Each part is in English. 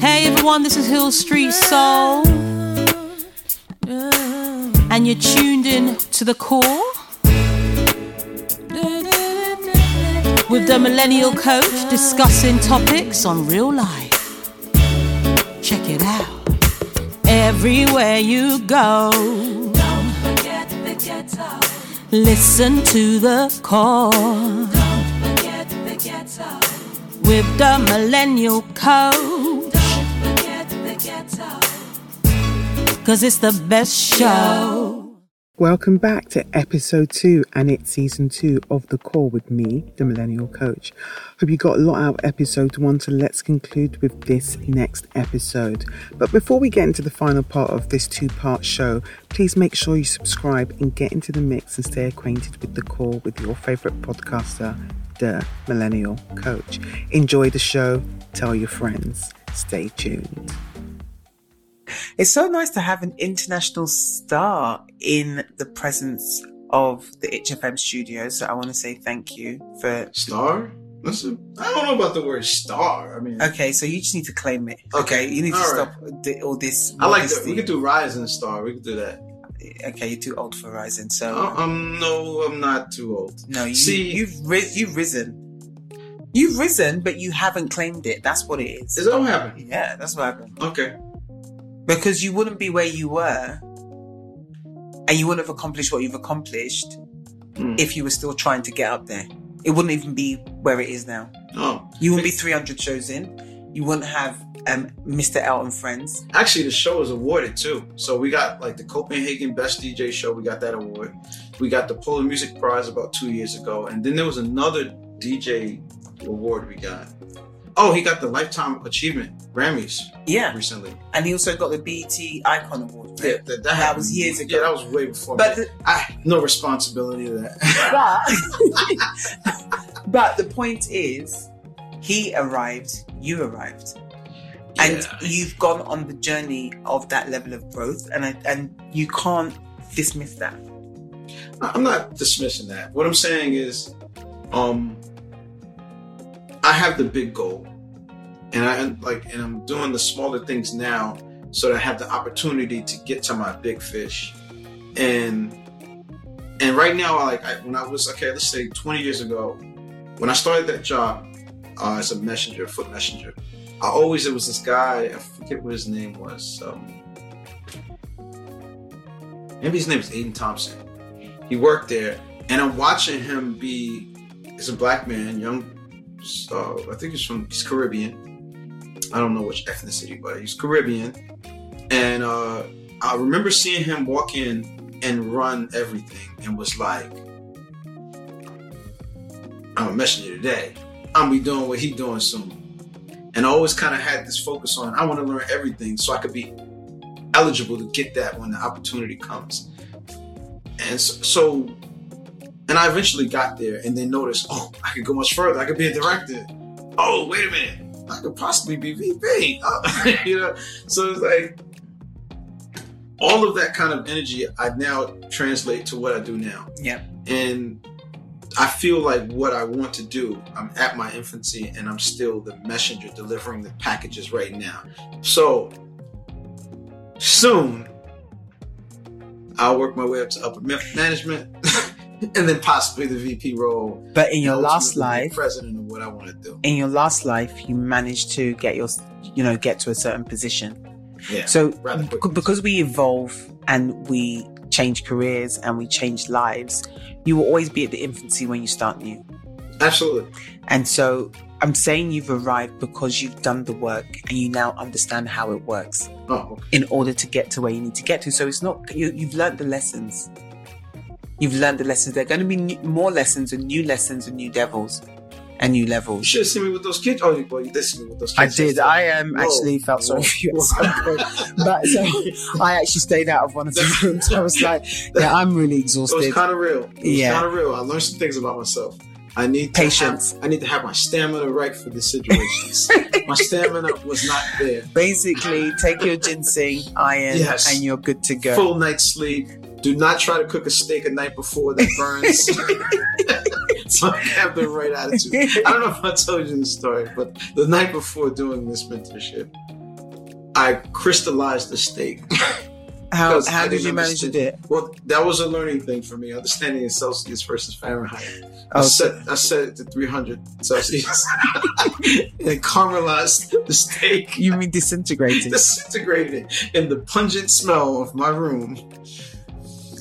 Hey everyone, this is Hill Street Soul. And you're tuned in to the core with the Millennial Coach discussing topics on real life. Check it out. Everywhere you go, Don't forget the ghetto. listen to the core Don't forget the ghetto. with the Millennial Coach. Cause it's the best show. Welcome back to episode two, and it's season two of The Call with me, the Millennial Coach. Hope you got a lot out of episode one, so let's conclude with this next episode. But before we get into the final part of this two part show, please make sure you subscribe and get into the mix and stay acquainted with The Call with your favorite podcaster, the Millennial Coach. Enjoy the show, tell your friends, stay tuned. It's so nice to have an international star in the presence of the HFM studios. So I want to say thank you for. Star? Listen, I don't know about the word star. I mean, Okay, so you just need to claim it. Okay, you need to stop the, all this. I like that. We could do Rising Star. We could do that. Okay, you're too old for Rising, so Uh, um, no, I'm not too old. no. You, See- you've ri- you've risen. You've risen, but you haven't claimed it. That's what it is. Is that what happened? Yeah, that's what happened. Okay. Because you wouldn't be where you were, and you wouldn't have accomplished what you've accomplished Hmm. if you were still trying to get up there. It wouldn't even be where it is now. Oh, You wouldn't be 300 shows in. You wouldn't have um, Mr. L and Friends. actually, the show was awarded too. So we got like the Copenhagen Best DJ Show. We got that award. We got the Polar Music Prize about two years ago, and then there was another DJ award we got. Oh, he got the Lifetime Achievement Grammys Yeah. recently. And he also got the BET Icon Award. Yeah, right? that, That happened. was years ago. Yeah, that was way before. But the, I no responsibility of that. but, but the point is, he arrived, you arrived. And Yeah. you've gone on the journey of that level of growth, and I- and you can't dismiss that. I'm not dismissing that. What I'm saying is, um, I have the big goal, and I like, and I'm doing the smaller things now, so that I have the opportunity to get to my big fish. And and right now, like I, when I was okay, let's say 20 years ago, when I started that job uh, as a messenger, foot messenger, I always there was this guy. I forget what his name was. Um, maybe his name is Aiden Thompson he worked there, and I'm watching him be. He's a black man, young. Uh, I think he's from. He's Caribbean. I don't know which ethnicity, but he's Caribbean. And uh, I remember seeing him walk in and run everything, and was like, "I'm a messenger today. I'm be doing what he doing soon." And I always kind of had this focus on I want to learn everything so I could be eligible to get that when the opportunity comes and so, so and I eventually got there and then noticed, oh, I could go much further. I could be a director. Oh, wait a minute. I could possibly be VP. Oh, you know, so it's like all of that kind of energy I now translate to what I do now. Yeah. And I feel like what I want to do, I'm at my infancy and I'm still the messenger delivering the packages right now. So soon I'll work my way up to upper management and then possibly the VP role. But in your last life, president of what I want to do. in your last life, you managed to get your, you know, get to a certain position. Yeah. So rather b- quickly. because we evolve and we change careers and we change lives, you will always be at the infancy when you start new. Absolutely. And so I'm saying you've arrived because you've done the work and you now understand how it works Oh, in order to get to where you need to get to. So it's not, you, you've learned the lessons. You've learned the lessons. There are going to be new, more lessons and new lessons and new devils and new levels. You should have seen me with those kids. Oh, well, you did see me with those kids. I did. I um, Whoa. actually felt sorry for you at some point. But so I actually stayed out of one of the rooms. I was like, yeah, I'm really It was exhausted. kind of real. It was Yeah. kind of real. I learned some things about myself. I need to Patience. Have, I need to have my stamina right for the situations. my stamina was not there. Basically, take your ginseng, iron, Yes. and you're good to go. Full night's sleep. Do not try to cook a steak a night before that burns. so I have the right attitude. I don't know if I told you the story, but the night before doing this mentorship, I crystallized the steak. How, how did you manage to do it? Well, that was a learning thing for me, understanding in Celsius versus Fahrenheit. I Oh, set I set it to 300 Celsius and caramelized the steak, You mean disintegrated? disintegrated in the pungent smell of my room.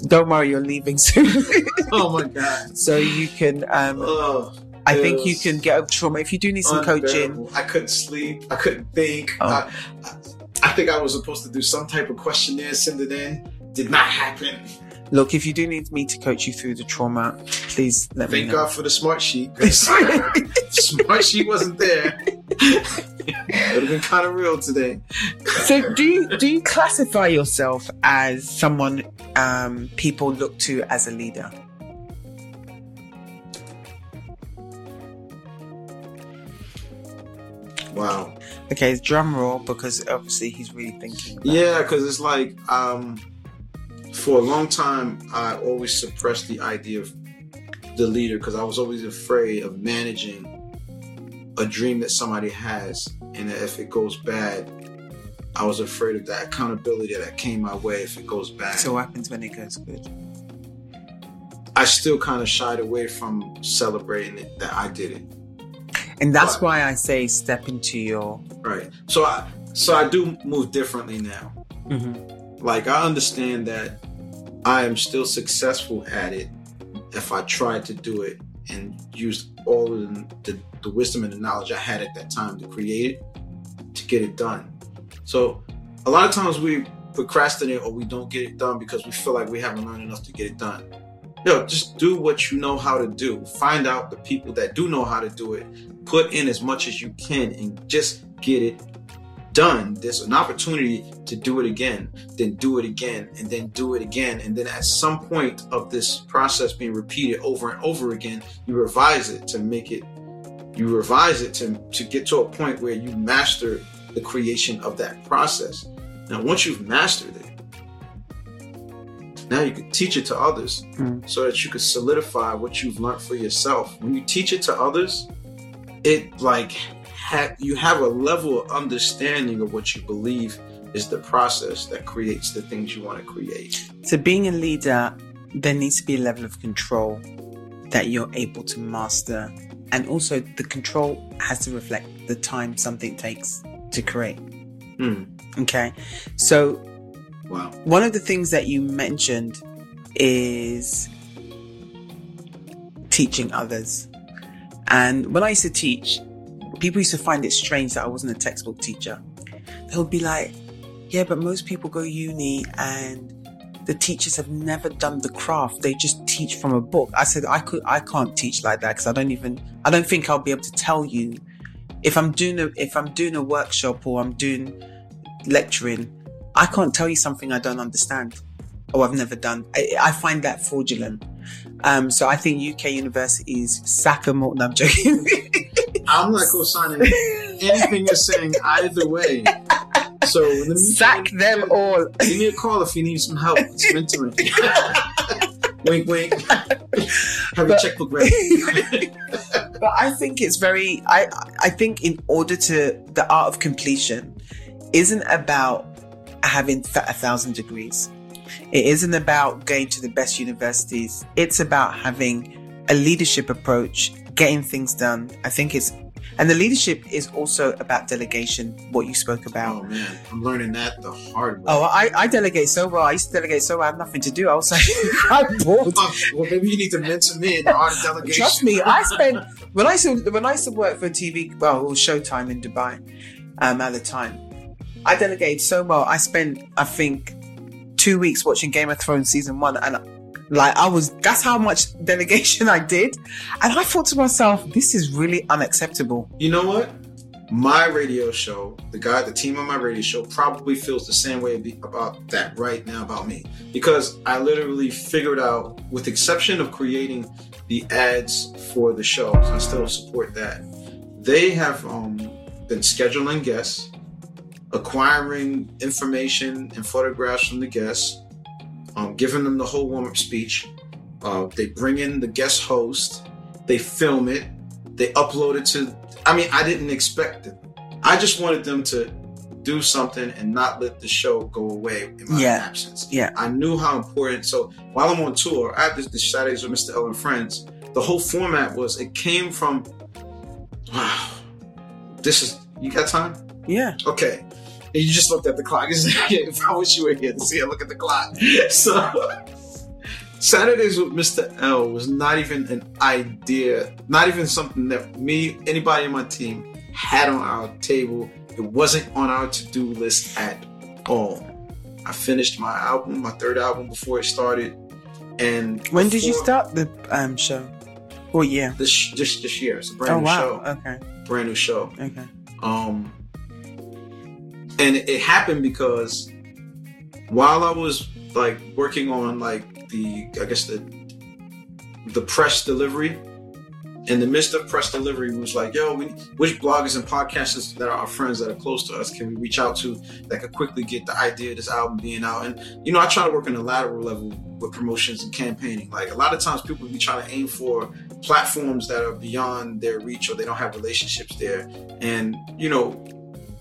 Don't worry, you're leaving soon. Oh my god! so you can, um, Oh, I think you can get over trauma. If you do need some coaching. I couldn't sleep. I couldn't think. Oh. I, I, I think I was supposed to do some type of questionnaire, send it in. Did not happen. look, if you do need me to coach you through the trauma, please let me know. Thank. God for the smart sheet. smart sheet wasn't there. it would have been kind of real today. so do you do you classify yourself as someone um, people look to as a leader? Wow. Okay, it's drum roll because obviously he's really thinking. Yeah, because it's like um, for a long time, I always suppressed the idea of the leader because I was always afraid of managing a dream that somebody has, and that if it goes bad, I was afraid of that accountability that came my way if it goes bad. So what happens when it goes good? I still kind of shied away from celebrating it that I did it. And that's Right. why I say step into your. Right. So I so I do move differently now. Mm-hmm. Like I understand that I am still successful at it if I try to do it and used all of the, the, the wisdom and the knowledge I had at that time to create it to get it done. So a lot of times we procrastinate or we don't get it done because we feel like we haven't learned enough to get it done. Yo, just do what you know how to do. Find out the people that do know how to do it. Put in as much as you can and just get it done. There's an opportunity to do it again, then do it again, and then do it again. And then at some point of this process being repeated over and over again, you revise it to make it, you revise it to, to get to a point where you master the creation of that process. Now, once you've mastered it, now you can teach it to others Mm. so that you can solidify what you've learned for yourself. When you teach it to others, it like ha- you have a level of understanding of what you believe is the process that creates the things you want to create. So being a leader, there needs to be a level of control that you're able to master, and also the control has to reflect the time something takes to create. Hmm. Okay, so Wow. one of the things that you mentioned is teaching others. And when I used to teach, people used to find it strange that I wasn't a textbook teacher. They would be like, yeah, but most people go uni and the teachers have never done the craft. They just teach from a book. I said, I could, I can't teach like that because I don't even, I don't think I'll be able to tell you if I'm doing a, if I'm doing a workshop or I'm doing lecturing, I can't tell you something I don't understand or I've never done. I, I find that fraudulent. Um, so I think UK universities sack them all. No, I'm joking. I'm not co-signing anything you're saying either way. So let me sack them all. Give me a call if you need some help. It's mentoring. wink, wink. Have But- checkbook ready. But I think it's very. I I think in order to the art of completion isn't about having th- a thousand degrees. It isn't about going to the best universities. It's about having a leadership approach, getting things done. I think it's, and the leadership is also about delegation. What you spoke about. oh man, I'm learning that the hard way. Oh, I, I delegate so well. I used to delegate so well. I had nothing to do. I was like, I'm bored. well, maybe you need to mentor me in the art of delegation. Trust me, I spent when I used to when I used to work for TV, well, Showtime in Dubai, um, at the time. I delegated so well. I spent, I think, two weeks watching Game of Thrones season one, and like I was, that's how much delegation I did, and I thought to myself, this is really unacceptable. You know what? My radio show, the guy, the team on my radio show, probably feels the same way about that right now about me because I literally figured out, with exception of creating the ads for the show, I still support that. They have um, been scheduling guests, acquiring information and photographs from the guests, um, giving them the whole warm up speech. Uh, they bring in the guest host, they film it, they upload it to. I mean, I didn't expect it. I just wanted them to do something and not let the show go away in my Yeah. absence. Yeah. I knew how important. So while I'm on tour, I have this, this Saturdays with Mr. And Friends. The whole format was it came from. Wow, this is you got time? Yeah. Okay. And you just looked at the clock. if I wish you were here to see it, look at the clock. So Saturdays with Mr. L was not even an idea, not even something that me, anybody in my team had on our table. It wasn't on our to-do list at all. I finished my album, my third album before it started. And When did you start the um show? Oh yeah. This this this year. It's a brand Oh new wow. show. Okay. Brand new show. Okay. Um, and it happened because while I was like working on like the, I guess the, the press delivery, in the midst of press delivery, was like, yo, we, which bloggers and podcasters that are our friends that are close to us can we reach out to that could quickly get the idea of this album being out? And you know, I try to work on a lateral level with promotions and campaigning. Like a lot of times, people be trying to aim for platforms that are beyond their reach or they don't have relationships there. And you know,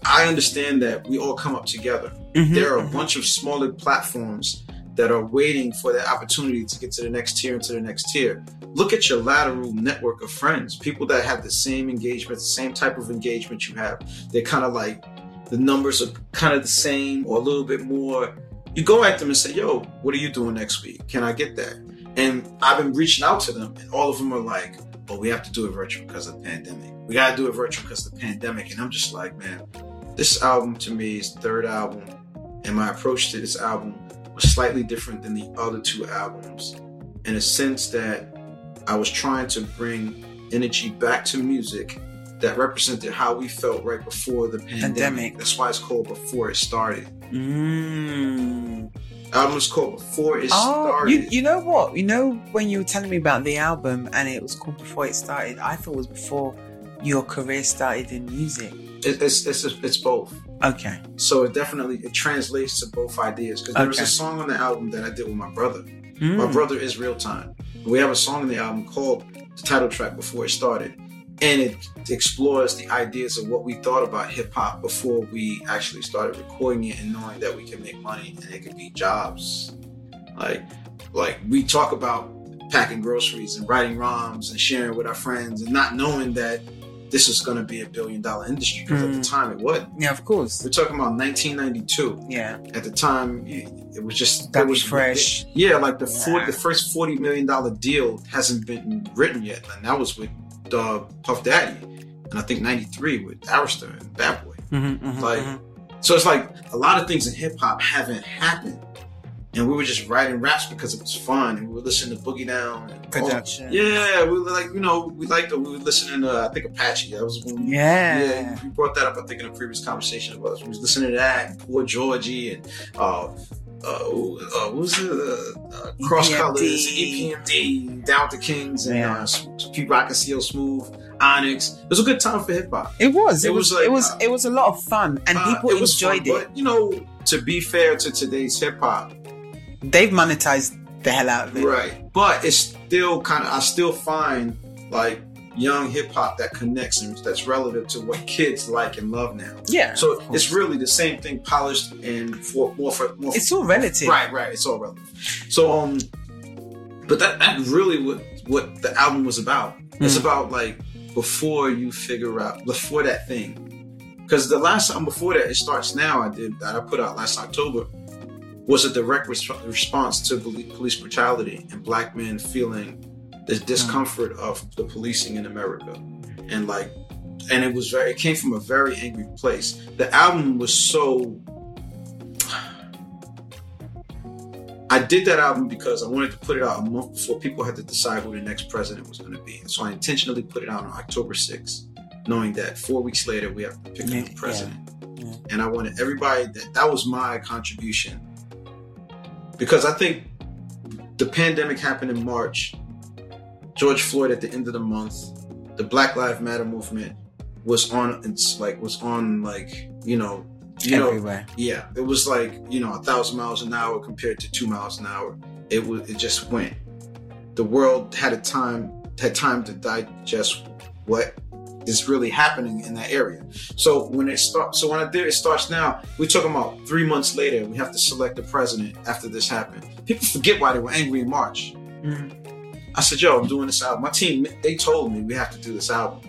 I understand that we all come up together. Mhm, There are a mhm. bunch of smaller platforms that are waiting for that opportunity to get to the next tier and to the next tier. Look at your lateral network of friends, people that have the same engagement, the same type of engagement you have. They're kind of like the numbers are kind of the same or a little bit more. You go at them and say, "Yo, what are you doing next week? Can I get that?" And I've been reaching out to them, and all of them are like, "Oh, we have to do it virtual because of the pandemic. We got to do it virtual because of the pandemic." And I'm just like, man, this album to me is the third album, and my approach to this album was slightly different than the other two albums in a sense that I was trying to bring energy back to music that represented how we felt right before the pandemic. Pandemic. That's why it's called Before It Started. Mm. album is called Before It Oh, Started. you, you know what? You know when you were telling me about the album and it was called Before It Started, I thought it was before your career started in music. It- it's, it's, it's both. Okay. So it definitely it translates to both ideas because there was a song on the album that I did with my brother. My Mm. brother is real time. We have a song in the album called the title track before it started. And it explores the ideas of what we thought about hip hop before we actually started recording it and knowing that we can make money and it could be jobs. Like like we talk about packing groceries and writing rhymes and sharing with our friends and not knowing that this is going to be a billion dollar industry because at the Mm. time it wasn't. Yeah, of course. We're talking about 1992 Yeah. at the time it was just That was fresh. yeah like the Yeah. 40, the first 40 million dollar deal hasn't been written yet and that was with uh, puff daddy and i think 93 with Arista and bad boy Mm-hmm, mm-hmm, Like- mhm. so it's like a lot of things in hip-hop haven't happened and we were just writing raps because it was fun and we were listening to boogie down production. yeah we were like you know we liked it we were listening to i think apache that was when we Yeah. yeah, you brought that up. I think in a previous conversation about us. We was listening to that, Poor Georgie, and uh, uh, uh, what was it? Uh, uh, Cross EPMD. Colors, EPMD, Down with the Kings, and Yeah. uh, Pete Rock and CL Smooth, Onyx. It was a good time for hip hop. It was. It, It was. was like, it was. uh, it was a lot of fun, and Uh, people was enjoyed fun, it. But you know, to be fair to today's hip hop, They've monetized the hell out of it. right? But it's still kind of. I still find like young hip hop that connects and that's relative to what kids like and love now. Yeah. So it's really the same thing, polished and for more for more. It's all relative. right, right. It's all relative. So um, but that that really what what the album was about. It's Mm. about like before you figure out before that thing. Because the last time before that, it starts now. I did that I put out last October was a direct res- response to police brutality and black men feeling the discomfort of the policing in America, and like, and it was very. It came from a very angry place. The album was so. I did that album because I wanted to put it out a month before people had to decide who the next president was going to be. So I intentionally put it out on October 6th, knowing that four weeks later we have to pick a new president. yeah, yeah. And I wanted everybody that that was my contribution because I think the pandemic happened in March. George Floyd at the end of the month, the Black Lives Matter movement was on. It's like was on like you know you know yeah, it was like you know a thousand miles an hour compared to two miles an hour. It was it just went. The world had a time had time to digest what is really happening in that area. So when it starts, so when I did it starts now, we're talking about three months later. We have to select a president after this happened. People forget why they were angry in March. Mm-hmm. I said, "Yo, I'm doing this album." My team they told me we have to do this album,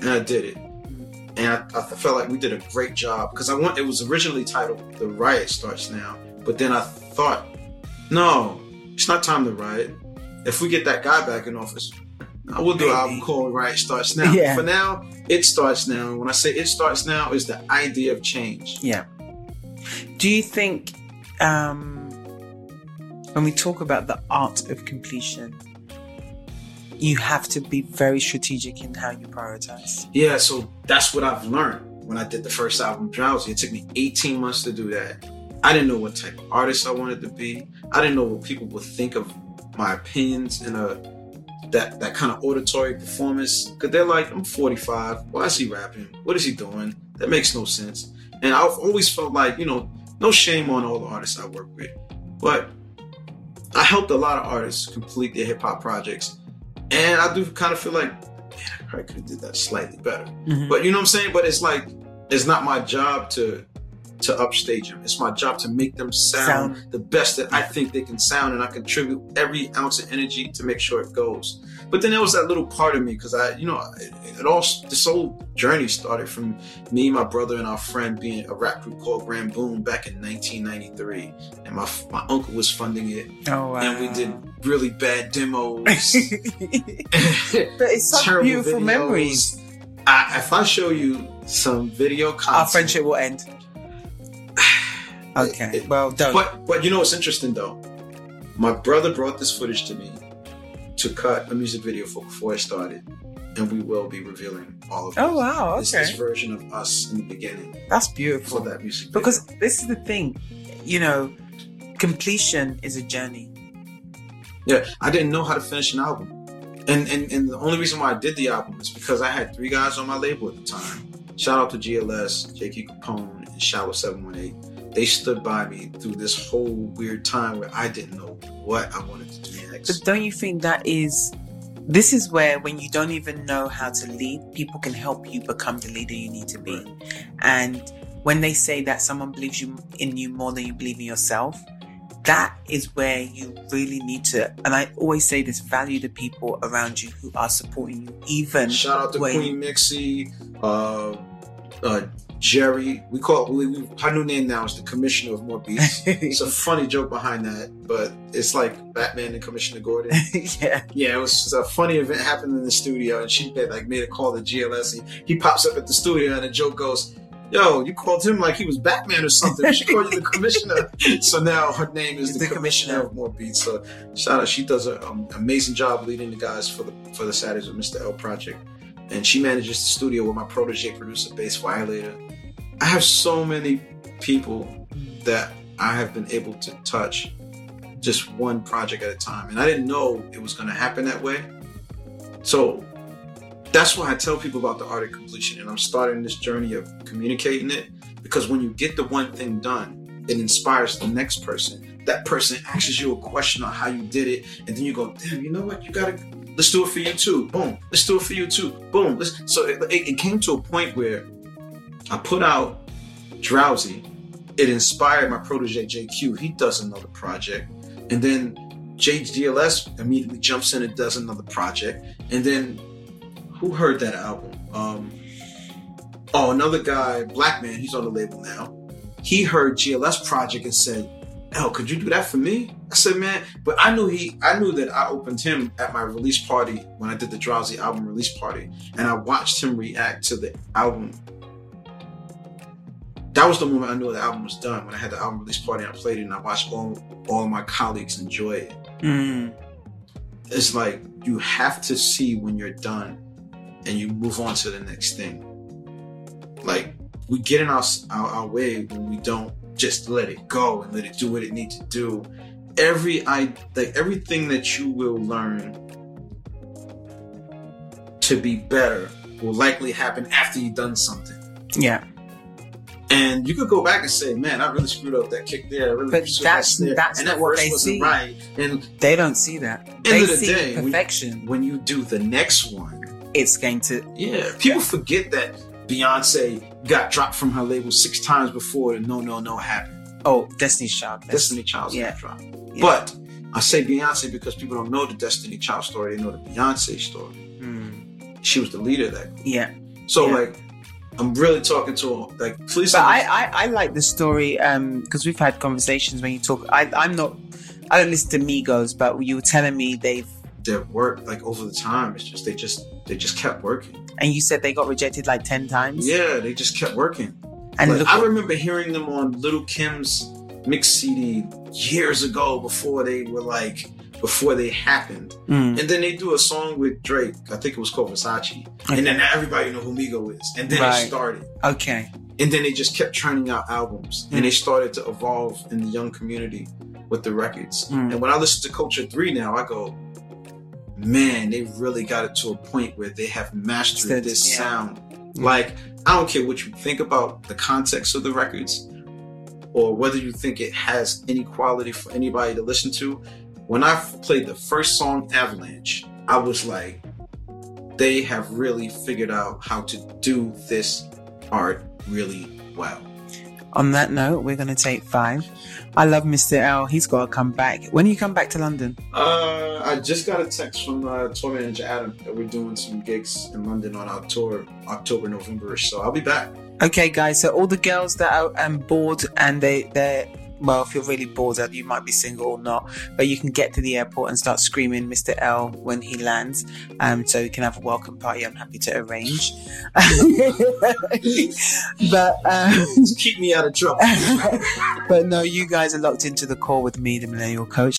and I did it. Mm-hmm. And I, I felt like we did a great job because I want. It was originally titled "The Riot Starts Now," but then I thought, no, it's not time to riot. If we get that guy back in office, I will do an album called "Riot Starts Now." Yeah. For now, it starts now. When I say it starts now, is the idea of change. Yeah. Do you think, um, when we talk about the art of completion, you have to be very strategic in how you prioritize? Yeah, so that's what I've learned when I did the first album, Drowsy. It took me 18 months to do that. I didn't know what type of artist I wanted to be. I didn't know what people would think of my opinions in a that that kind of auditory performance. Cause they're like, I'm 45. Why is he rapping? What is he doing? That makes no sense. And I've always felt like, you know, no shame on all the artists I work with, but I helped a lot of artists complete their hip hop projects, and I do kind of feel like, man, I probably could have did that slightly better. Mm-hmm. But you know what I'm saying? But it's like it's not my job to to upstage them. It's my job to make them sound, Sound. the best that I think they can sound, and I contribute every ounce of energy to make sure it goes. But then there was that little part of me because I, you know, it, it all this whole journey started from me, my brother, and our friend being a rap group called Grand Boom back in 1993, and my my uncle was funding it, Oh, wow. and we did really bad demos. but it's such beautiful videos. memories. I, if I show you some video content, Our friendship will end. Okay. It- well. But but you know what's interesting though? My brother brought this footage to me to cut a music video for before I started, and we will be revealing all of oh, this. wow. This, Okay. this version of us in the beginning That's beautiful. for that music video. Because this is the thing, you know, completion is a journey. yeah, I didn't know how to finish an album, and and and the only reason why I did the album is because I had three guys on my label at the time. Shout out to GLS, J.K. Capone, and Shallow Seven One Eight. They stood by me through this whole weird time where I didn't know what I wanted to do next. But don't you think that is this is where when you don't even know how to lead, people can help you become the leader you need to be. And when they say that someone believes you in you more than you believe in yourself, that is where you really need to and I always say this value the people around you who are supporting you even Shout out to when- Queen Mixie, uh, uh, Jerry. We call we, we, her new name now is the Commissioner of More Beats. it's a funny joke behind that, but it's like Batman and Commissioner Gordon. yeah. Yeah, it was a funny event happened in the studio, and she made, like made a call to GLS. And he pops up at the studio, and the joke goes, "Yo, you called him like he was Batman or something. She called you the commissioner." so now her name is the, The commissioner. commissioner. of More Beats. So shout out, she does an um, amazing job leading the guys for the for the Saturdays with Mr. L project, and she manages the studio with my protege producer, Bass Violator. I have so many people that I have been able to touch just one project at a time. And I didn't know it was going to happen that way. So that's why I tell people about the art of completion. And I'm starting this journey of communicating it because when you get the one thing done, it inspires the next person. That person asks you a question on how you did it. And then you go, damn, you know what? You got to, let's do it for you too. Boom. Let's do it for you too. Boom. Let's, so it, it, it came to a point where I put out Drowsy. It inspired my protege JQ. He does another project. And then JDLS immediately jumps in and does another project. And then who heard that album? Um, oh, another guy, Black Man, he's on the label now. He heard GLS project and said, "El, could you do that for me?" I said, "Man," but I knew he, I knew that I opened him at my release party when I did the Drowsy album release party, and I watched him react to the album. That was the moment I knew the album was done when I had the album release party and I played it and I watched all all my colleagues enjoy it Mm. it's like you have to see when you're done and you move on to the next thing. Like we get in our, our, our way when we don't just let it go and let it do what it needs to do. Every I like everything that you will learn to be better will likely happen after you've done something. Yeah. And you could go back and say, "Man, I really screwed up that kick there. I really But screwed up that's- that that's and that what they wasn't see. right." And They don't see that. End they of the see day, when- perfection. when you do the next one, it's going to. Yeah, people forget that Beyonce got dropped from her label six times before the No No No happened. Oh, Destiny's Child. Destiny Child's Yeah. got dropped. Yeah. But I say Beyonce because people don't know the Destiny Child story. They know the Beyonce story. Mm, She was the leader of that. group. yeah. So Yeah. like, I'm really talking to her. Like, please. But I, I, I like the story um, because we've had conversations when you talk. I, I'm not. I don't listen to Migos, but you were telling me they've. their work like over the time. It's just they just they just kept working. And you said they got rejected like ten times. Yeah, they just kept working. And Like, I remember hearing them on Lil' Kim's mix CD years ago before they were like before they happened. Mm, And then they do a song with Drake. I think it was called Versace. And then everybody know who Migo is. And then Right. it started. okay. And then they just kept churning out albums. Mm. And they started to evolve in the young community with the records. Mm. And when I listen to Culture 3 now, I go, man, they really got it to a point where they have mastered this yeah. sound. Like, I don't care what you think about the context of the records or whether you think it has any quality for anybody to listen to. When I played the first song, Avalanche, I was like, they have really figured out how to do this art really well. On that note, we're going to take five. I love Mr. L. He's got to come back. When you come back to London? Uh, I just got a text from uh, tour manager Adam that we're doing some gigs in London on our tour, October, November. So I'll be back. Okay, guys. So all the girls that are um, bored and they they're well, if you're really bored, you might be single or not, but you can get to the airport and start screaming Mr. L when he lands. Um, so you can have a welcome party. I'm happy to arrange. but um, keep me out of trouble. but no, you guys are locked into the call with me, the Millennial Coach.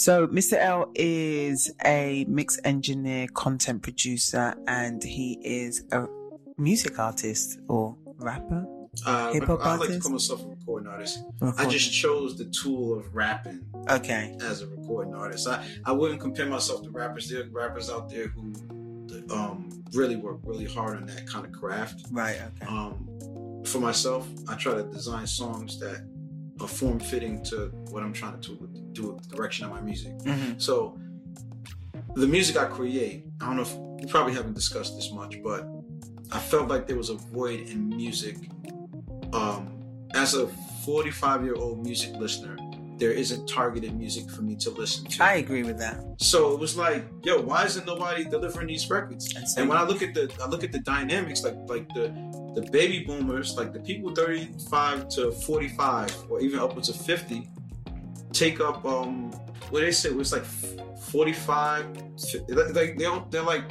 So, Mr. L is a mix engineer, content producer, and he is a music artist or rapper. Uh, Hip-hop I like to artist? call myself a recording artist. I just chose the tool of rapping okay. as a recording artist. I, I wouldn't compare myself to rappers. There are rappers out there who um, really work really hard on that kind of craft. Right. Okay. Um, for myself, I try to design songs that are form fitting to what I'm trying to do, do the direction of my music. hmm So the music I create, I don't know if we probably haven't discussed this much, but I felt like there was a void in music. Um, as a 45 year old music listener, there isn't targeted music for me to listen to. I agree with that. so it was like, yo, why isn't nobody delivering these records? And And when I look at the I look at the dynamics, like like the the baby boomers, like the people 35 to 45 or even upwards of 50, take up um what they say it was like 45 like they don't they're like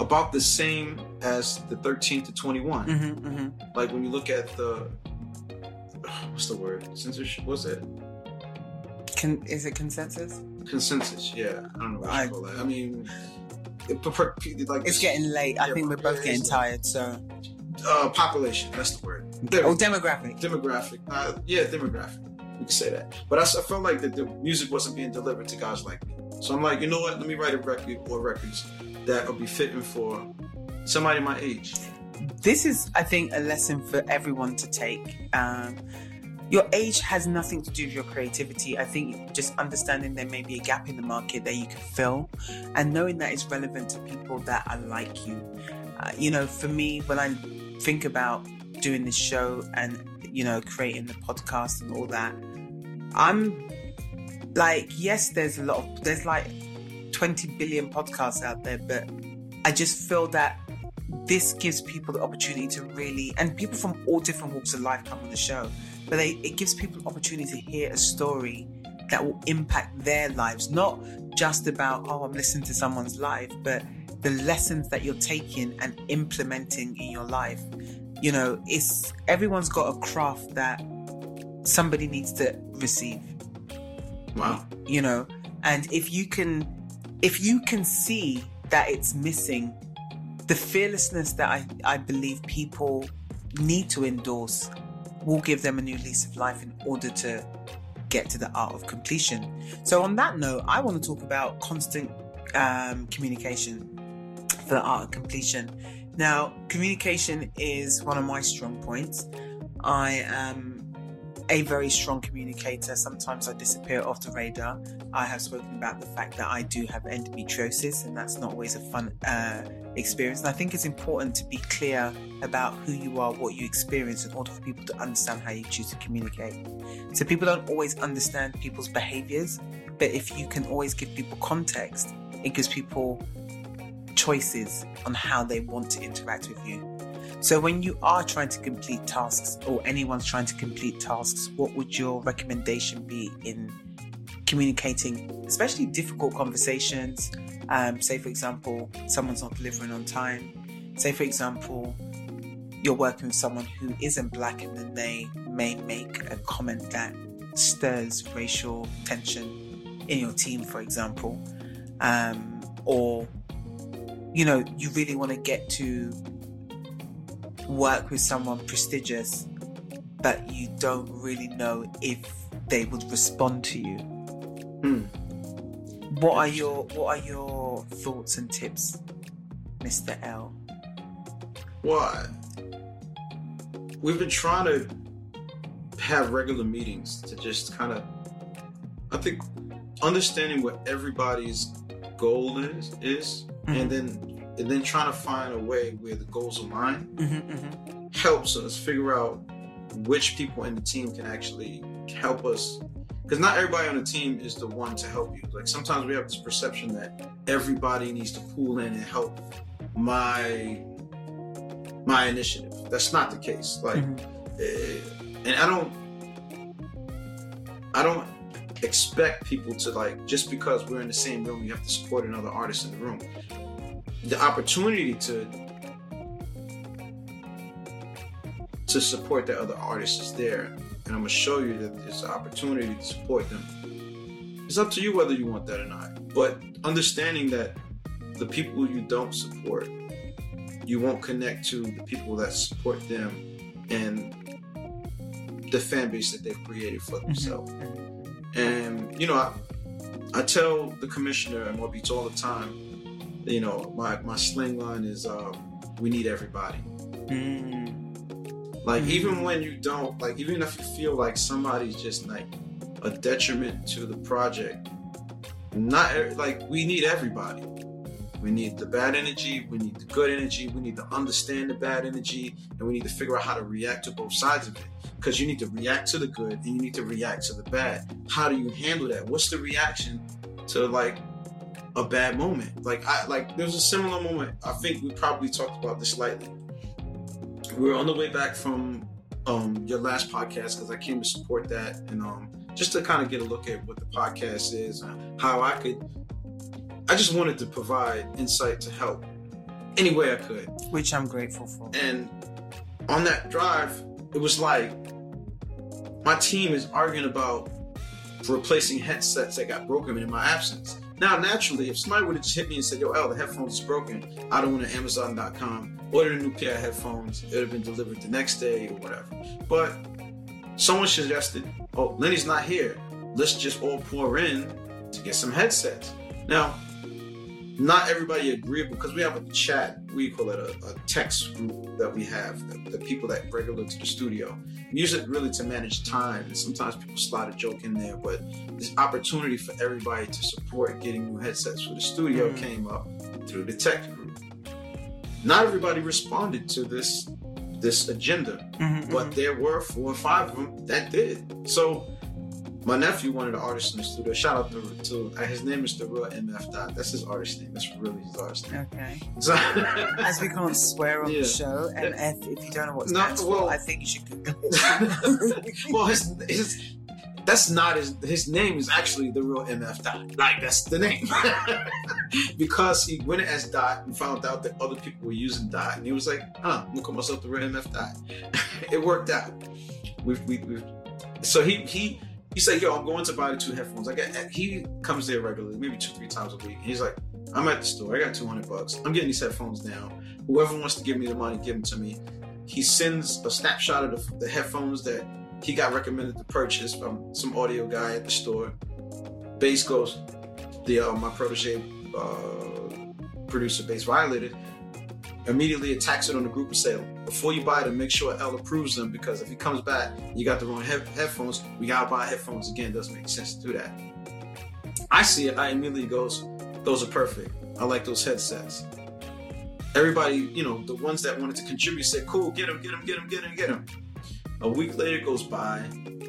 about the same as the 13 to 21. hmm hmm Like when you look at the what's the word censorship? What's it? Con- is it consensus? Consensus? Yeah, I don't know what I- call that. I mean, it, like It's getting late. I think we're both getting tired. So, uh, population. That's the word. There oh, demographic. demographic. Uh, yeah, demographic. We can say that. But I felt like that the music wasn't being delivered to guys like me. So I'm like, you know what? Let me write a record or records that will be fitting for somebody my age. This is, I think, a lesson for everyone to take. Um, your age has nothing to do with your creativity. I think just understanding there may be a gap in the market that you can fill, and knowing that it's relevant to people that are like you. Uh, you know, for me, when I think about doing this show and you know creating the podcast and all that, I'm like, yes, there's a lot of there's like 20 billion podcasts out there, but I just feel that this gives people the opportunity to really, and people from all different walks of life come on the show, but they, it gives people the opportunity to hear a story that will impact their lives, not just about, oh, I'm listening to someone's life, but the lessons that you're taking and implementing in your life. You know, it's everyone's got a craft that somebody needs to receive. Wow. you know and if you can if you can see that it's missing the fearlessness that i, I believe people need to endorse will give them a new lease of life in order to get to the art of completion. So on that note i want to talk about constant um, communication for the art of completion now communication is one of my strong points i am a very strong communicator. Sometimes I disappear off the radar. I have spoken about the fact that I do have endometriosis, and that's not always a fun uh, experience. And I think it's important to be clear about who you are, what you experience, in order for people to understand how you choose to communicate. So people don't always understand people's behaviors, but if you can always give people context, it gives people choices on how they want to interact with you. So, when you are trying to complete tasks, or anyone's trying to complete tasks, what would your recommendation be in communicating, especially difficult conversations? Um, say, for example, someone's not delivering on time. Say, for example, you're working with someone who isn't black and then they may make a comment that stirs racial tension in your team, for example. Um, or, you know, you really want to get to work with someone prestigious, but you don't really know if they would respond to you. Hmm. What are your What are your thoughts and tips, Mister L? Well, we've been trying to have regular meetings to just kind of, I think, understanding what everybody's goal is is, and then and then trying to find a way where the goals align Mm-hmm, mm-hmm. helps us figure out which people in the team can actually help us. Because not everybody on the team is the one to help you. Like sometimes we have this perception that everybody needs to pool in and help my my initiative. That's not the case. Like eh, and i don't i don't expect people to like just because we're in the same room you have to support another artist in the room. The opportunity to to support the other artist is there and i'm gonna show you that there's an opportunity to support them. It's up to you whether you want that or not but understanding that the people you don't support you won't connect to the people that support them and the fan base that they've created for mm-hmm. themselves and you know I, I tell the commissioner and what beats all the time you know my, my sling line is um, we need everybody Mm. like Mhm. even when you don't like even if you feel like somebody's just like a detriment to the project not like we need everybody we need the bad energy we need the good energy we need to understand the bad energy and we need to figure out how to react to both sides of it. Because you need to react to the good and you need to react to the bad. How do you handle that? What's the reaction to like a bad moment? Like i like there was a similar moment. I think we probably talked about this slightly we were on the way back from um, your last podcast because I came to support that and um, just to kind of get a look at what the podcast is and how I could. I just wanted to provide insight to help any way I could. Which I'm grateful for. And on that drive, it was like my team is arguing about replacing headsets that got broken in my absence. Now, naturally, if somebody would have just hit me and said, "Yo, L, the headphones is broken," I'd have went to Amazon.com, ordered a new pair of headphones. It would have been delivered the next day or whatever. But someone suggested, "Oh, Lenny's not here. Let's just all pour in to get some headsets." Now, not everybody agreed because we have a chat. We call it a, a text group that we have. The, the people that regular to the studio. We use it really to manage time, and sometimes people slide a joke in there. But this opportunity for everybody to support getting new headsets for the studio Mm. came up through the tech group. Not everybody responded to this this agenda, Mhm, but mhm. there were four or five of them that did. So my nephew, of the artists in the studio, shout out to, to uh, his name is the real MF Dot. That's his artist name. That's really his artist name. Okay. So, As we can't swear on Yeah. the show, and if, you don't know what No, stands well- for, I think you should Google it. well, his, his that's not his his name is actually the real MF Dot. Like that's the name. because he went as Dot and found out that other people were using Dot, and he was like, "Huh, I'm gonna call myself the real MF Dot." it worked out. We've, we, we've so he he he said, "Yo, I'm going to buy the two headphones." I get he comes there regularly, maybe two three times a week. He's like, "I'm at the store. I got 200 bucks. I'm getting these headphones now. Whoever wants to give me the money, give them to me." He sends a snapshot of the, the headphones that he got recommended to purchase from some audio guy at the store. Bass goes, the uh, my protege uh, producer Bass Violator immediately attacks it on the group of sale. Before you buy them, make sure L approves them because if he comes back, you got the wrong head- headphones, we gotta buy headphones again. It Doesn't make sense to do that. I see it, I immediately goes, those are perfect. I like those headsets. Everybody, you know, the ones that wanted to contribute said, cool, get them, get them, get them, get them, get them. A week later goes by,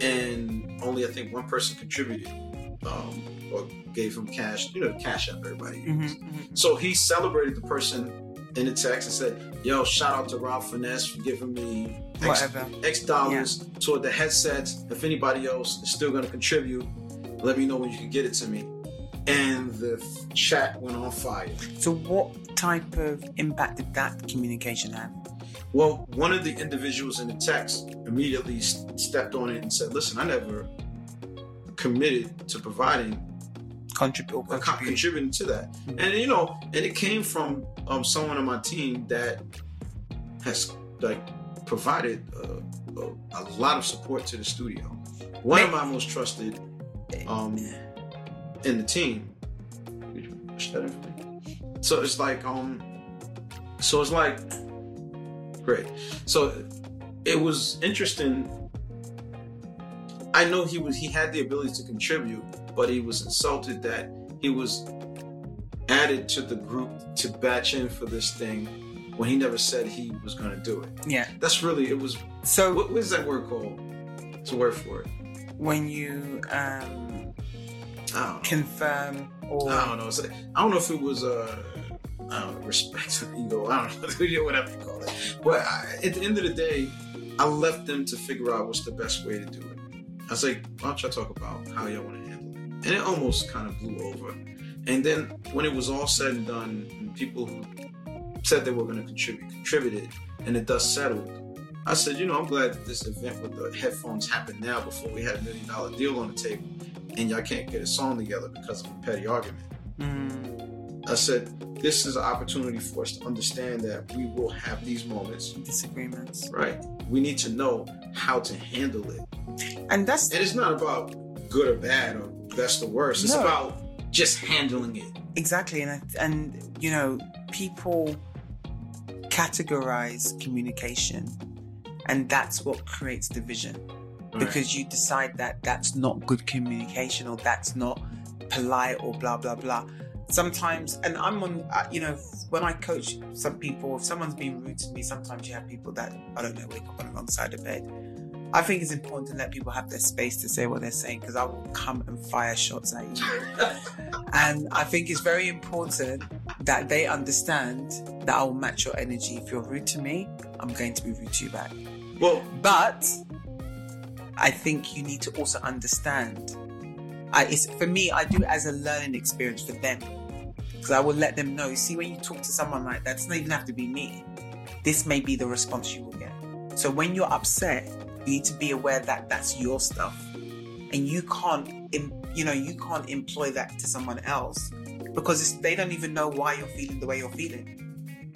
and only I think one person contributed um, or gave him cash, you know, cash up everybody. uses. Mhm. So he celebrated the person in the text and said, "Yo, shout out to Rob Finesse for giving me X, X dollars toward the headsets. If anybody else is still going to contribute, let me know when you can get it to me." And the chat went on fire. So, what type of impact did that communication have? Well, one of the individuals in the text immediately stepped on it and said, "Listen, I never committed to providing Contribute or con- contribute? contributing to that. Mm-hmm. And you know, and it came from um, someone on my team that has like provided uh, a, a lot of support to the studio. One of my most trusted um, in the team. Did you push that in for me? So it's like um, so it's like great. So it was interesting. I know he was he had the ability to contribute, but he was insulted that he was added to the group to batch in for this thing when he never said he was going to do it. Yeah. That's really it was. So, What, is that word called? It's a word for it. when you um, I don't know. confirm or I don't know. It's, I don't know if it was uh, I don't know, respect or ego. I don't know, whatever you call it. But I, at the end of the day, I left them to figure out what's the best way to do it. I was like, why don't y'all talk about how y'all want to handle it? And it almost kind of blew over. And then when it was all said and done, and people who said they were going to contribute contributed, and the dust settled. I said, you know, I'm glad that this event with the headphones happened now before we had a million dollar deal on the table, and y'all can't get a song together because of a petty argument. mm, I said, this is an opportunity for us to understand that we will have these moments, disagreements. right? We need to know how to handle it. And that's And it's not about good or bad or best or worst. It's No. about just handling it. exactly and I- and you know people categorize communication and that's what creates division. Because you decide that that's not good communication or that's not polite or blah blah blah. Sometimes and i'm on uh, you know when i coach some people if someone's being rude to me sometimes you have people that i don't know wake up on the wrong side of bed i think it's important to let people have their space to say what they're saying because i will come and fire shots at you and I think it's very important that they understand that I will match your energy. If you're rude to me, I'm going to be rude to you back. Well, But I think you need to also understand. I, it's for me. I do it as a learning experience for them because I will let them know. See, when you talk to someone like that, it doesn't even have to be me. This may be the response you will get. So when you're upset, you need to be aware that that's your stuff, and you can't, you know, you can't employ that to someone else because it's, they don't even know why you're feeling the way you're feeling.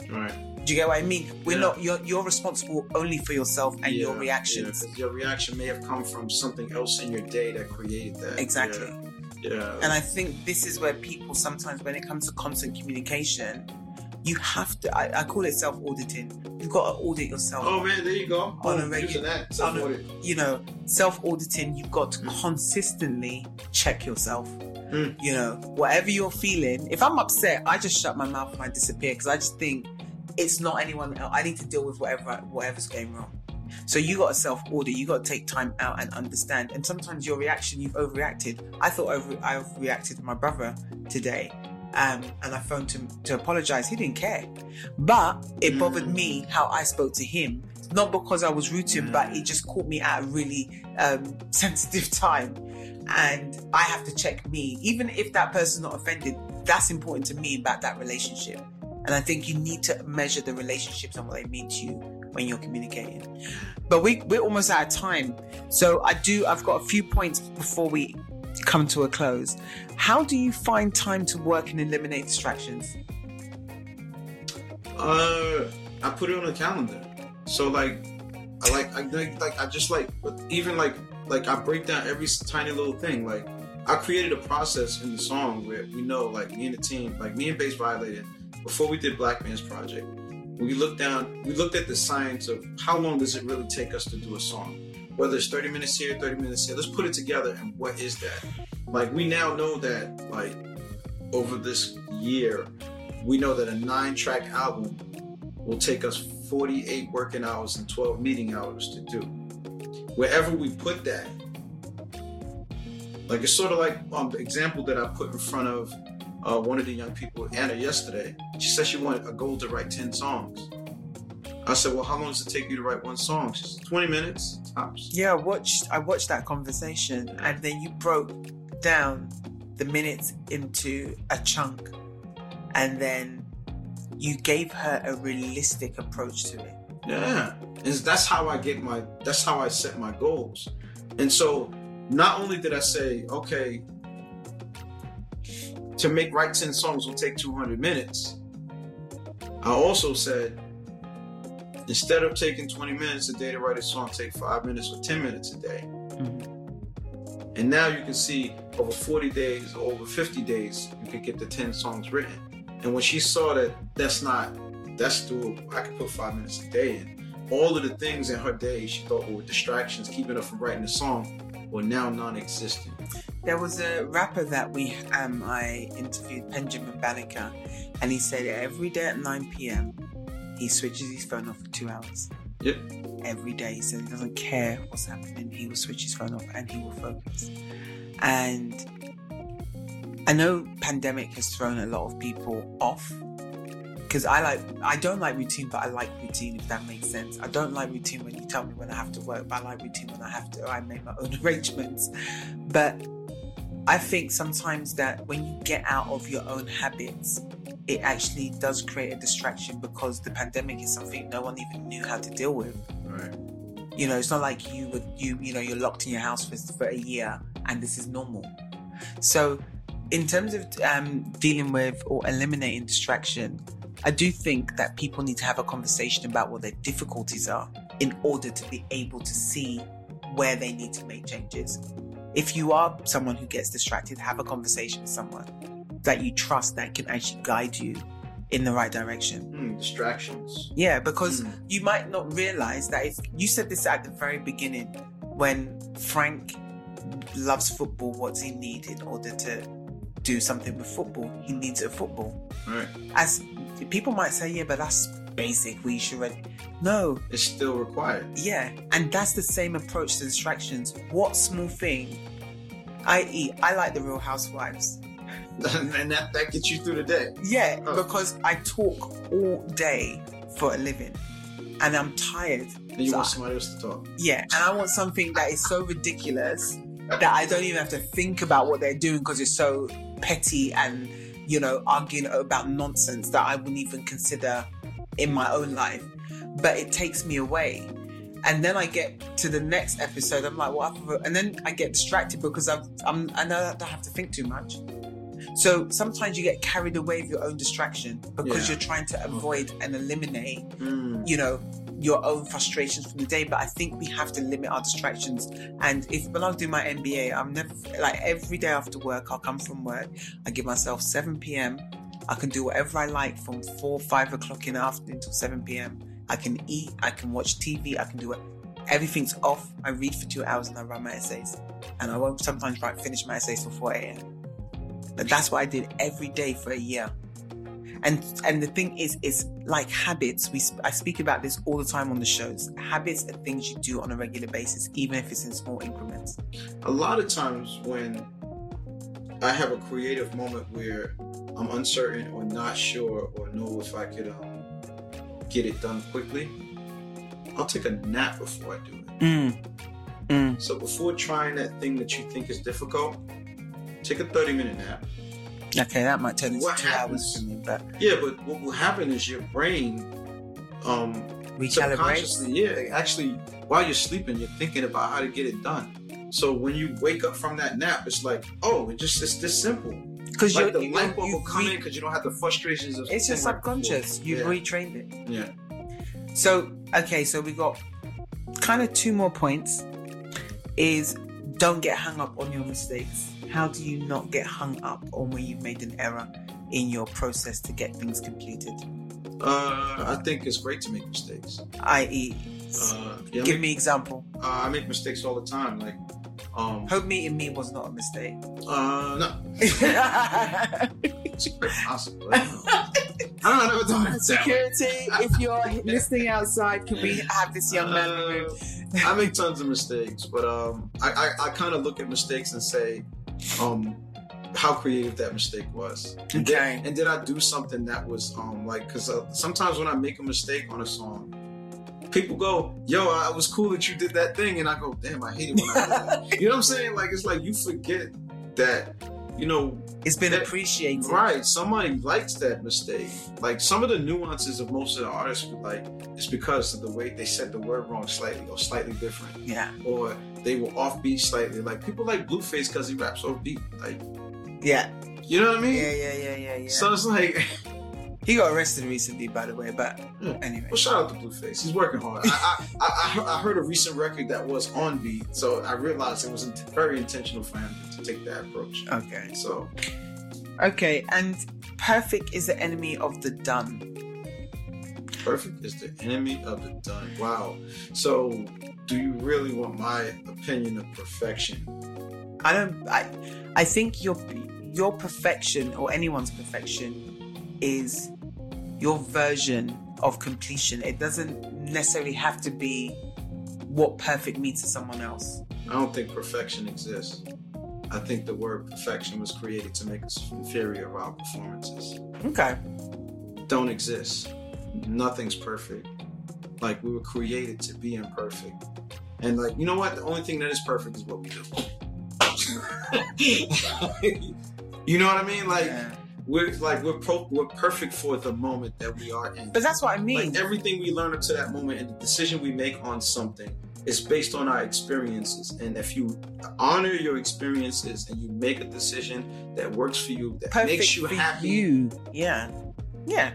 right. Do you get what I mean? We're Yeah. not. You're you're responsible only for yourself and your reactions. yeah, your reaction may have come from something else in your day that created that. Exactly. Yeah. yeah. And I think this is where people sometimes, when it comes to constant communication, you have to. I, I call it self auditing. You've got to audit yourself. oh man, there you go. On a Boom, regu- on a- You know, self auditing. You've got to consistently check yourself. Mm. You know, whatever you're feeling. If I'm upset, I just shut my mouth and I disappear because I just think it's not anyone else. I need to deal with whatever whatever's going wrong. So you got to self audit. You got to take time out and understand. And sometimes your reaction, you've overreacted. I thought over, I reacted to my brother today, um, and I phoned him to apologize. He didn't care, but it bothered me how I spoke to him. Not because I was rude to him, but it just caught me at a really um, sensitive time, and I have to check me. Even if that person's not offended, that's important to me about that relationship. And I think you need to measure the relationships and what they mean to you when you're communicating. But we, we're almost out of time. So I do, I've got a few points before we come to a close. How do you find time to work and eliminate distractions? Uh, I put it on a calendar. So like, I like, I like, like I just like, even like, like I break down every tiny little thing. Like, I created a process in the song where we know, like me and the team, like me and Bass Violator, before we did Black Man's Project, we looked down, we looked at the science of how long does it really take us to do a song? Whether it's 30 minutes here, 30 minutes here, let's put it together and what is that? Like we now know that like over this year, we know that a nine track album will take us 48 working hours and 12 meeting hours to do. Wherever we put that, like it's sort of like um, the example that I put in front of uh, one of the young people, Anna, yesterday. She said she wanted a goal to write 10 songs. I said, Well, how long does it take you to write one song? She said, 20 minutes, tops. Yeah, I watched I watched that conversation and then you broke down the minutes into a chunk and then you gave her a realistic approach to it. Yeah. And that's how I get my, that's how I set my goals. And so not only did I say, okay, to make write 10 songs will take 200 minutes, I also said, instead of taking 20 minutes a day to write a song, take five minutes or 10 minutes a day. And now you can see over 40 days or over 50 days, you can get the 10 songs written. And when she saw that that's not, that's doable, I can put five minutes a day in. All of the things in her day she thought were distractions, keeping her from writing a song, were now non existent. There was a rapper that we um I interviewed, Benjamin Banneker, and he said every day at 9 p.m. he switches his phone off for two hours. Yep. Every day, he he doesn't care what's happening. He will switch his phone off and he will focus. And I know pandemic has thrown a lot of people off because I like I don't like routine, but I like routine if that makes sense. I don't like routine when you tell me when I have to work, but I like routine when I have to. I make my own arrangements, but I think sometimes that when you get out of your own habits, it actually does create a distraction because the pandemic is something no one even knew how to deal with. Right. You know, it's not like you would you you know you're locked in your house for, for a year and this is normal. So, in terms of um, dealing with or eliminating distraction, I do think that people need to have a conversation about what their difficulties are in order to be able to see where they need to make changes. If you are someone who gets distracted, have a conversation with someone that you trust that can actually guide you in the right direction. Hmm, distractions. Yeah, because Mm. you might not realize that if you said this at the very beginning when Frank loves football, what's he need in order to do something with football? He needs a football. Right. As people might say, yeah, but that's basic. We should already. No, It's still required. yeah, and that's the same approach to distractions. What small thing? I.e., I like the Real Housewives. and that, that gets you through the day. Yeah, Oh. because I talk all day for a living, and I'm tired. And you So want somebody else to talk. Yeah, and I want something that is so ridiculous that I don't even have to think about what they're doing because it's so petty and you know arguing about nonsense that I wouldn't even consider in my own life. But it takes me away. And then I get to the next episode. I'm like, what? happened? And then I get distracted because I've, I'm, I know that I have to think too much. So sometimes you get carried away with your own distraction because Yeah. you're trying to avoid and eliminate Hmm. you know your own frustrations from the day. But i think we have to limit our distractions. And if when i was doing my mba i'm never like every day after work i'll come from work. I give myself 7 p.m i can do whatever i like from 4 5 o'clock in the afternoon till 7 p.m i can eat i can watch tv i can do it everything's off. I read for two hours and i write my essays. And i won't sometimes write finish my essays till 4 a.m but that's what i did every day for a year and and the thing is it's like habits we i speak about this all the time on the shows habits are things you do on a regular basis even if it's in small increments a lot of times when I have a creative moment where I'm uncertain or not sure or know if I could um, get it done quickly, I'll take a nap before I do it. mm. Mm. So before trying that thing that you think is difficult, take a 30 minute nap. okay that might turn into What two happens- hours for me but Yeah, but what will happen is your brain, um, subconsciously, yeah, actually, while you're sleeping, you're thinking about how to get it done. So when you wake up from that nap, it's like, oh, it just it's this simple. because like the light bulb will come re- in because you don't have the frustrations of it's your thing right before. subconscious you've yeah. retrained it yeah. So, okay, so we got kind of two more points is don't get hung up on your mistakes. How do you not get hung up on when you've made an error in your process to get things completed? Uh, I think it's great to make mistakes. I.e., Uh, yeah, give make, me example. uh, I make mistakes all the time. Like, um, Hope meeting me was not a mistake. uh, no, it's possible. I don't know. I don't know. I never. Security, if you're listening outside, can we have this young man Uh, removed? I make tons of mistakes, but um, I, I, I kind of look at mistakes and say, um, how creative that mistake was. And did- Okay. and did I do something that was um like? Because uh, sometimes when I make a mistake on a song, people go, "Yo, I- it was cool that you did that thing," and I go, "Damn, I hate it when I do that." you know what I'm saying? Like it's like you forget that, you know, It's been that- appreciated. Right. Somebody likes that mistake. Like some of the nuances of most of the artists, like it's because of the way they said the word wrong slightly or slightly different, Yeah. or they were offbeat slightly. Like people like Blueface because he raps offbeat. Like Yeah. you know what I mean? Yeah, yeah, yeah, yeah, yeah. So it's like, he got arrested recently, by the way, but anyway. well, shout out to Blueface. He's working hard. I, I, I, I heard- a recent record that was on beat, so I realized it was very intentional for him to take that approach. Okay. So Okay, and perfect is the enemy of the done. perfect is the enemy of the done. Wow. So do you really want my opinion of perfection? I don't. I. I think your your perfection or anyone's perfection is your version of completion. It doesn't necessarily have to be what perfect means to someone else. I don't think perfection exists. I think the word perfection was created to make us inferior of our performances. Okay. Don't exist. Nothing's perfect. Like we were created to be imperfect. And like, you know what? The only thing that is perfect is what we do. you know what I mean? Like Yeah. We're like we're pro- we're perfect for the moment that we are in. But that's what I mean. Like everything we learn up to that moment and the decision we make on something is based on our experiences. And if you honor your experiences and you make a decision that works for you, that perfect makes you for happy, you. Yeah. Yeah.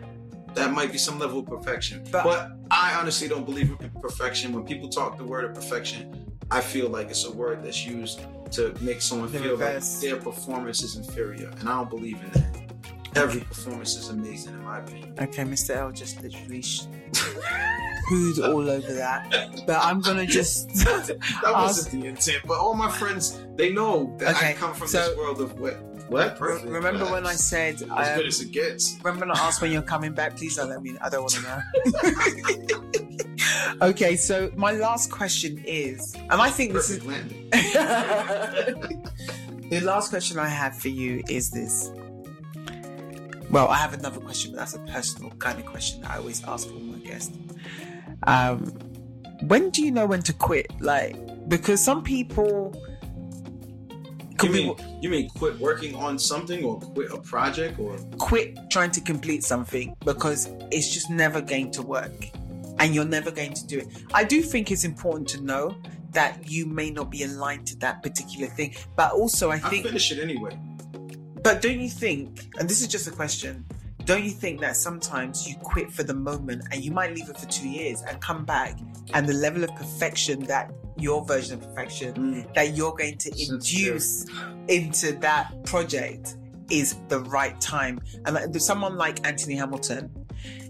that might be some level of perfection. But- But, I honestly don't believe in perfection. When people talk the word of perfection, I feel like it's a word that's used to make someone feel reverse. like their performance is inferior. And I don't believe in that. Every performance is amazing, in my opinion. Okay, Mr. L just literally sh- pooed all over that. But I'm gonna just. that wasn't the intent. But all my friends, they know that Okay, I come from so- this world of what? What? Perfect. Remember when I said As said good um, as it gets. Remember when I asked when you're coming back? Please don't let me. I don't want to know. okay, so my last question is, and I think this is the last question I have for you is this. Well, I have another question, but that's a personal kind of question that I always ask all my guests. Um, when do you know when to quit? Like, because some people You mean, be you mean quit working on something or quit a project or quit trying to complete something because it's just never going to work and you're never going to do it. I do think it's important to know that you may not be aligned to that particular thing, but also I I think, finish it anyway. But don't you think, and this is just a question, don't you think that sometimes you quit for the moment and you might leave it for two years and come back and the level of perfection that your version of perfection Mm. that you're going to induce into that project is the right time. And like, there's someone like Anthony Hamilton,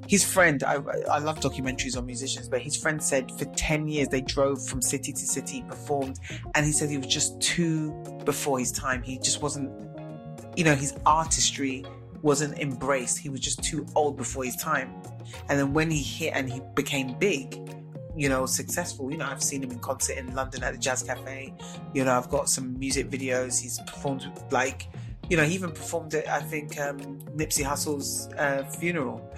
his friend, I, I love documentaries on musicians, but his friend said for 10 years they drove from city to city, performed, and he said he was just too before his time. He just wasn't, you know, his artistry wasn't embraced. He was just too old before his time. And then when he hit and he became big, you know, successful. You know, I've seen him in concert in London at the Jazz Cafe. You know, I've got some music videos. He's performed like, you know, he even performed at I think um, Nipsey Hussle's uh, funeral.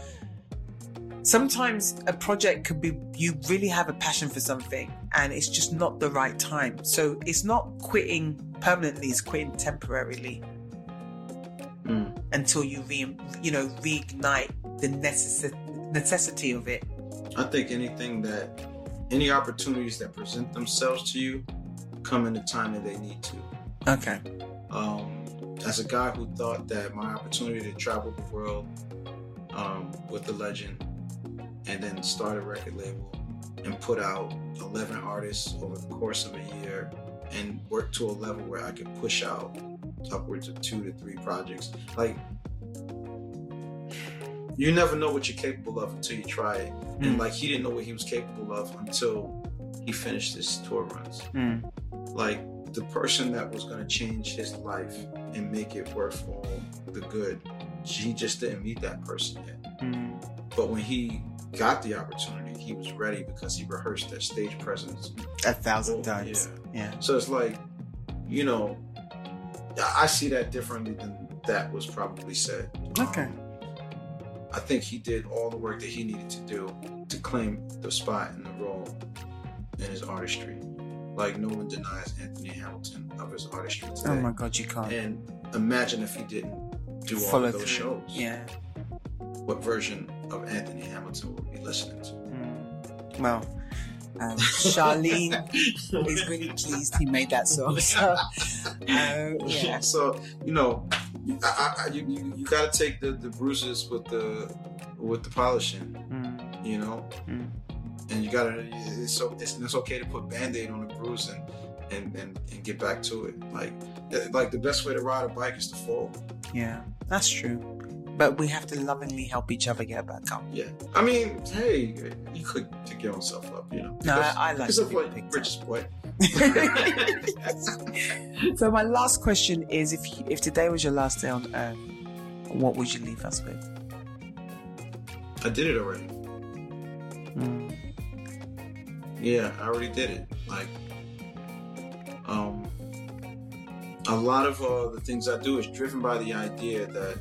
Sometimes a project could be you really have a passion for something and it's just not the right time. So it's not quitting permanently; it's quitting temporarily Mm. until you re you know reignite the necess- necessity of it. I think anything that, any opportunities that present themselves to you, come in the time that they need to. Okay. Um, as a guy who thought that my opportunity to travel the world um, with the legend and then start a record label and put out 11 artists over the course of a year and work to a level where I could push out upwards of two to three projects. Like, you never know what you're capable of until you try it. And Mm. like he didn't know what he was capable of until he finished his tour runs. Mm. Like the person that was going to change his life and make it worth all the good, he just didn't meet that person yet. Mm. But when he got the opportunity, he was ready because he rehearsed that stage presence. A thousand Oh, times. Yeah. So it's like, you know, I I see that differently than that was probably said. Okay. Um, I think he did all the work that he needed to do to claim the spot and the role in his artistry. Like no one denies Anthony Hamilton of his artistry today. Oh my God, you can't And imagine if he didn't do all follow of those through. shows. Yeah. What version of Anthony Hamilton would be listening to? Mm. Well, um, Charlene is really pleased he made that song. So, uh, yeah. So you know, I, I, you, you you got to take the, the bruises with the with the polishing. Mm. You know, Mm. and you gotta. It's so it's, it's okay to put band aid on the bruise and, and and and get back to it. Like like the best way to ride a bike is to fall. Yeah, that's true. But we have to lovingly help each other get back up. Yeah, I mean, hey, you could pick your own up. You know, No, I, I like Because to of be like. Rich's boy. so my last question is: If you, if today was your last day on earth, what would you leave us with? I did it already. Mm. Yeah, I already did it. Like, um, a lot of uh, the things I do is driven by the idea that,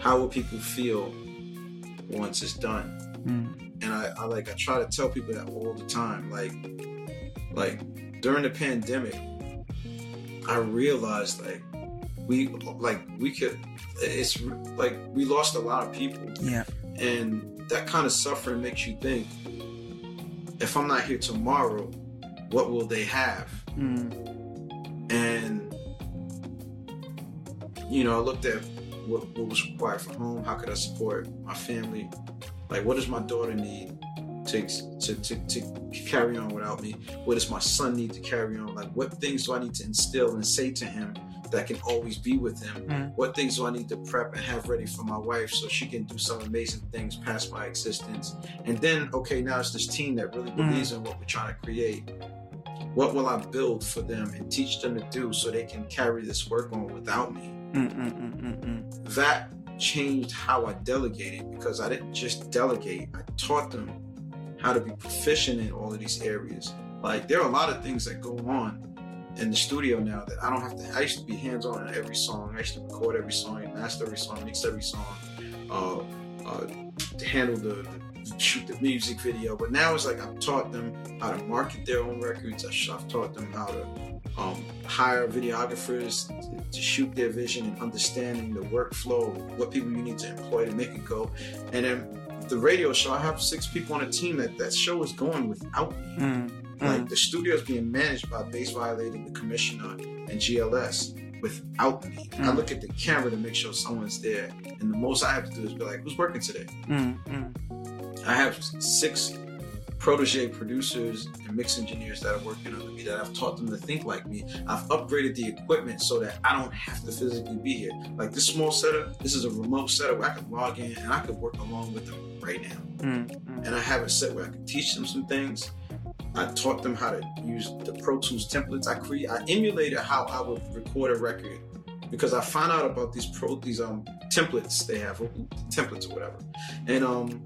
how will people feel once it's done? Mm. And I, I like I try to tell people that all the time. Like, like during the pandemic, I realized like we like we could. It's like we lost a lot of people Yeah. and that kind of suffering makes you think if I'm not here tomorrow, what will they have? Mm. And you know, I looked at what, what was required for home. How could I support my family? Like, what does my daughter need to, to, to, to carry on without me? What does my son need to carry on? Like, what things do I need to instill and say to him that can always be with him? Mm. What things do I need to prep and have ready for my wife so she can do some amazing things past my existence? And then, okay, now it's this team that really believes in what we're trying to create. What will I build for them and teach them to do so they can carry this work on without me? Mm, mm, mm, mm, mm. That changed how I delegated because I didn't just delegate, I taught them how to be proficient in all of these areas. Like, there are a lot of things that go on in the studio now that I don't have to. I used to be hands on in every song. I used to record every song, master every song, mix every song, uh, uh, to handle the, the shoot the music video. But now it's like I've taught them how to market their own records. I've taught them how to um, hire videographers to, to shoot their vision and understanding the workflow, what people you need to employ to make it go. And then the radio show, I have six people on a team that that show is going without me. Mm. Like Mm. the studio is being managed by Bass Violator, the commissioner, and GLS without me. I Mm. look at the camera to make sure someone's there. And the most I have to do is be like, who's working today? Mm, mm. I have six protege producers and mix engineers that are working under me that I've taught them to think like me. I've upgraded the equipment so that I don't have to physically be here. Like this small setup, this is a remote setup where I can log in and I could work along with them right now Mm, mm. and I have it set where I can teach them some things. I taught them how to use the Pro Tools templates. I create, I emulated how I would record a record because I found out about these pro these um templates they have, templates or whatever, and um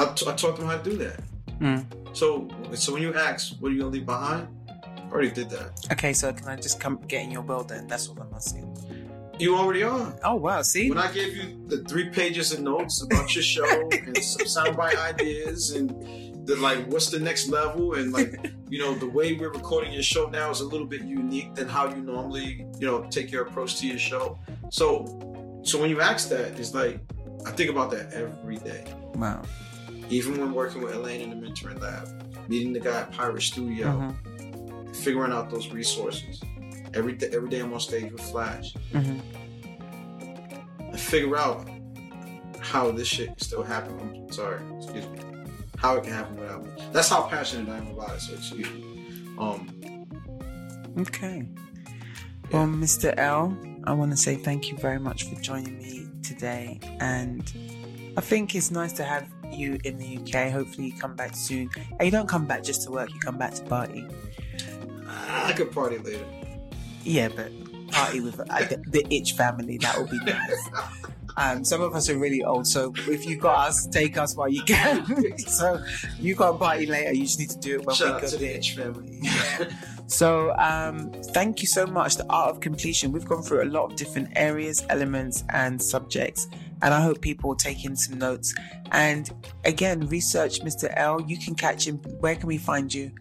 I, t- I taught them how to do that. Mm. So so when you ask, what are you gonna leave behind? I already did that. Okay, so can I just come get in your world then? That's what I'm asking. You already are. Oh wow, see? When I gave you the three pages of notes about your show and some soundbite ideas and the like, what's the next level and like, you know, the way we're recording your show now is a little bit unique than how you normally, you know, take your approach to your show. So, so when you ask that, it's like I think about that every day. Wow. Even when working with Elaine in the mentoring lab, meeting the guy at Pirate Studio, Mhm. figuring out those resources. Every day, every day I'm on stage with Flash. Mhm. and figure out how this shit can still happen. I'm sorry, excuse me. How it can happen without me. That's how passionate I am about it. So excuse me. Um, Okay. Well, Mr. L, I want to say thank you very much for joining me today. And I think it's nice to have you in the UK. Hopefully, you come back soon. And you don't come back just to work, you come back to party. I could party later. Yeah, but party with uh, the, the Itch family, that would be nice. Um, some of us are really old, so if you got us, take us while you can. so you can't party later. You just need to do it when Shout we go to the. Itch family. So, um, thank you so much. The art of completion. We've gone through a lot of different areas, elements, and subjects, and I hope people are taking some notes. And again, research Mr. L. You can catch him. Where can we find you?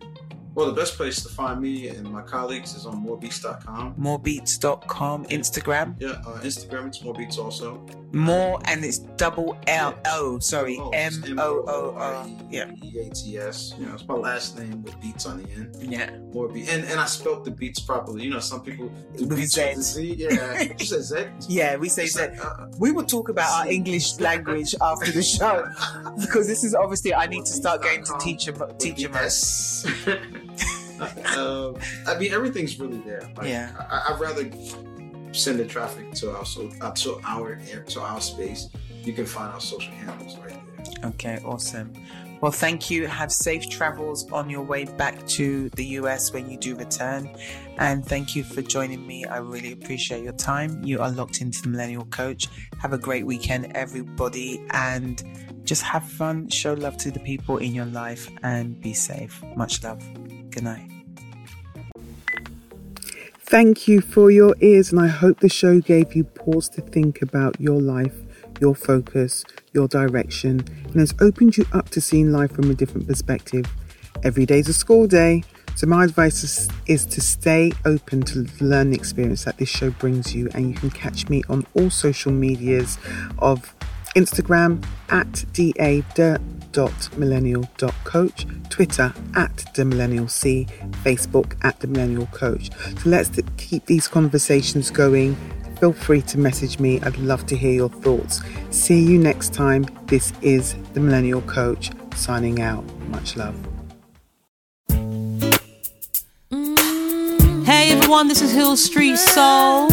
Well, the best place to find me and my colleagues is on morebeats.com. Morebeats.com, Instagram. Yeah, uh, Instagram, it's morebeats also. More, and it's double L O. Sorry, Oh, M O O O. Yeah, E-A-T-S. You know, it's my last name with beats on the end. yeah. More beat, and, and I spelt the beats properly. You know, some people do With beats Z. with Z. Yeah, you said Z. Yeah, we say that. like, uh, We will talk about our English language after the show because this is obviously I need to start going to teacher teacher mode. Um, I mean, everything's really there. Like, Yeah. I, I'd rather send the traffic to our so uh, to our air to our space. You can find our social handles right there. Okay, awesome. Well, thank you. Have safe travels on your way back to the US when you do return. And thank you for joining me. I really appreciate your time. You are locked into the Millennial Coach. Have a great weekend, everybody. And just have fun, show love to the people in your life, and be safe. Much love. Good night. Thank you for your ears, and I hope the show gave you pause to think about your life, your focus, your direction, and has opened you up to seeing life from a different perspective. Every day's a school day, so my advice is, is to stay open to learn the experience that this show brings you, and you can catch me on all social medias of Instagram at da.millennial.coach, Twitter at the millennial C, Facebook at the millennial coach. So let's keep these conversations going. Feel free to message me. I'd love to hear your thoughts. See you next time. This is the millennial coach signing out. Much love. Mm. Hey everyone, this is Hill Street Soul.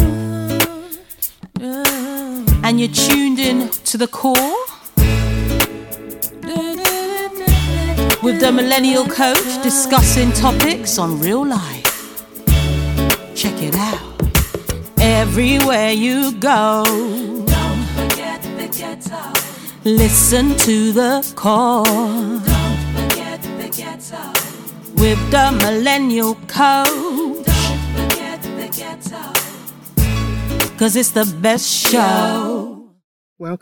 And you're tuned in to the core with the Millennial Coach discussing topics on real life. Check it out. Everywhere you go, Don't forget the ghetto. listen to the call. Don't forget the ghetto. with the Millennial Coach. Don't forget the ghetto. Cause it's the best show. Welcome.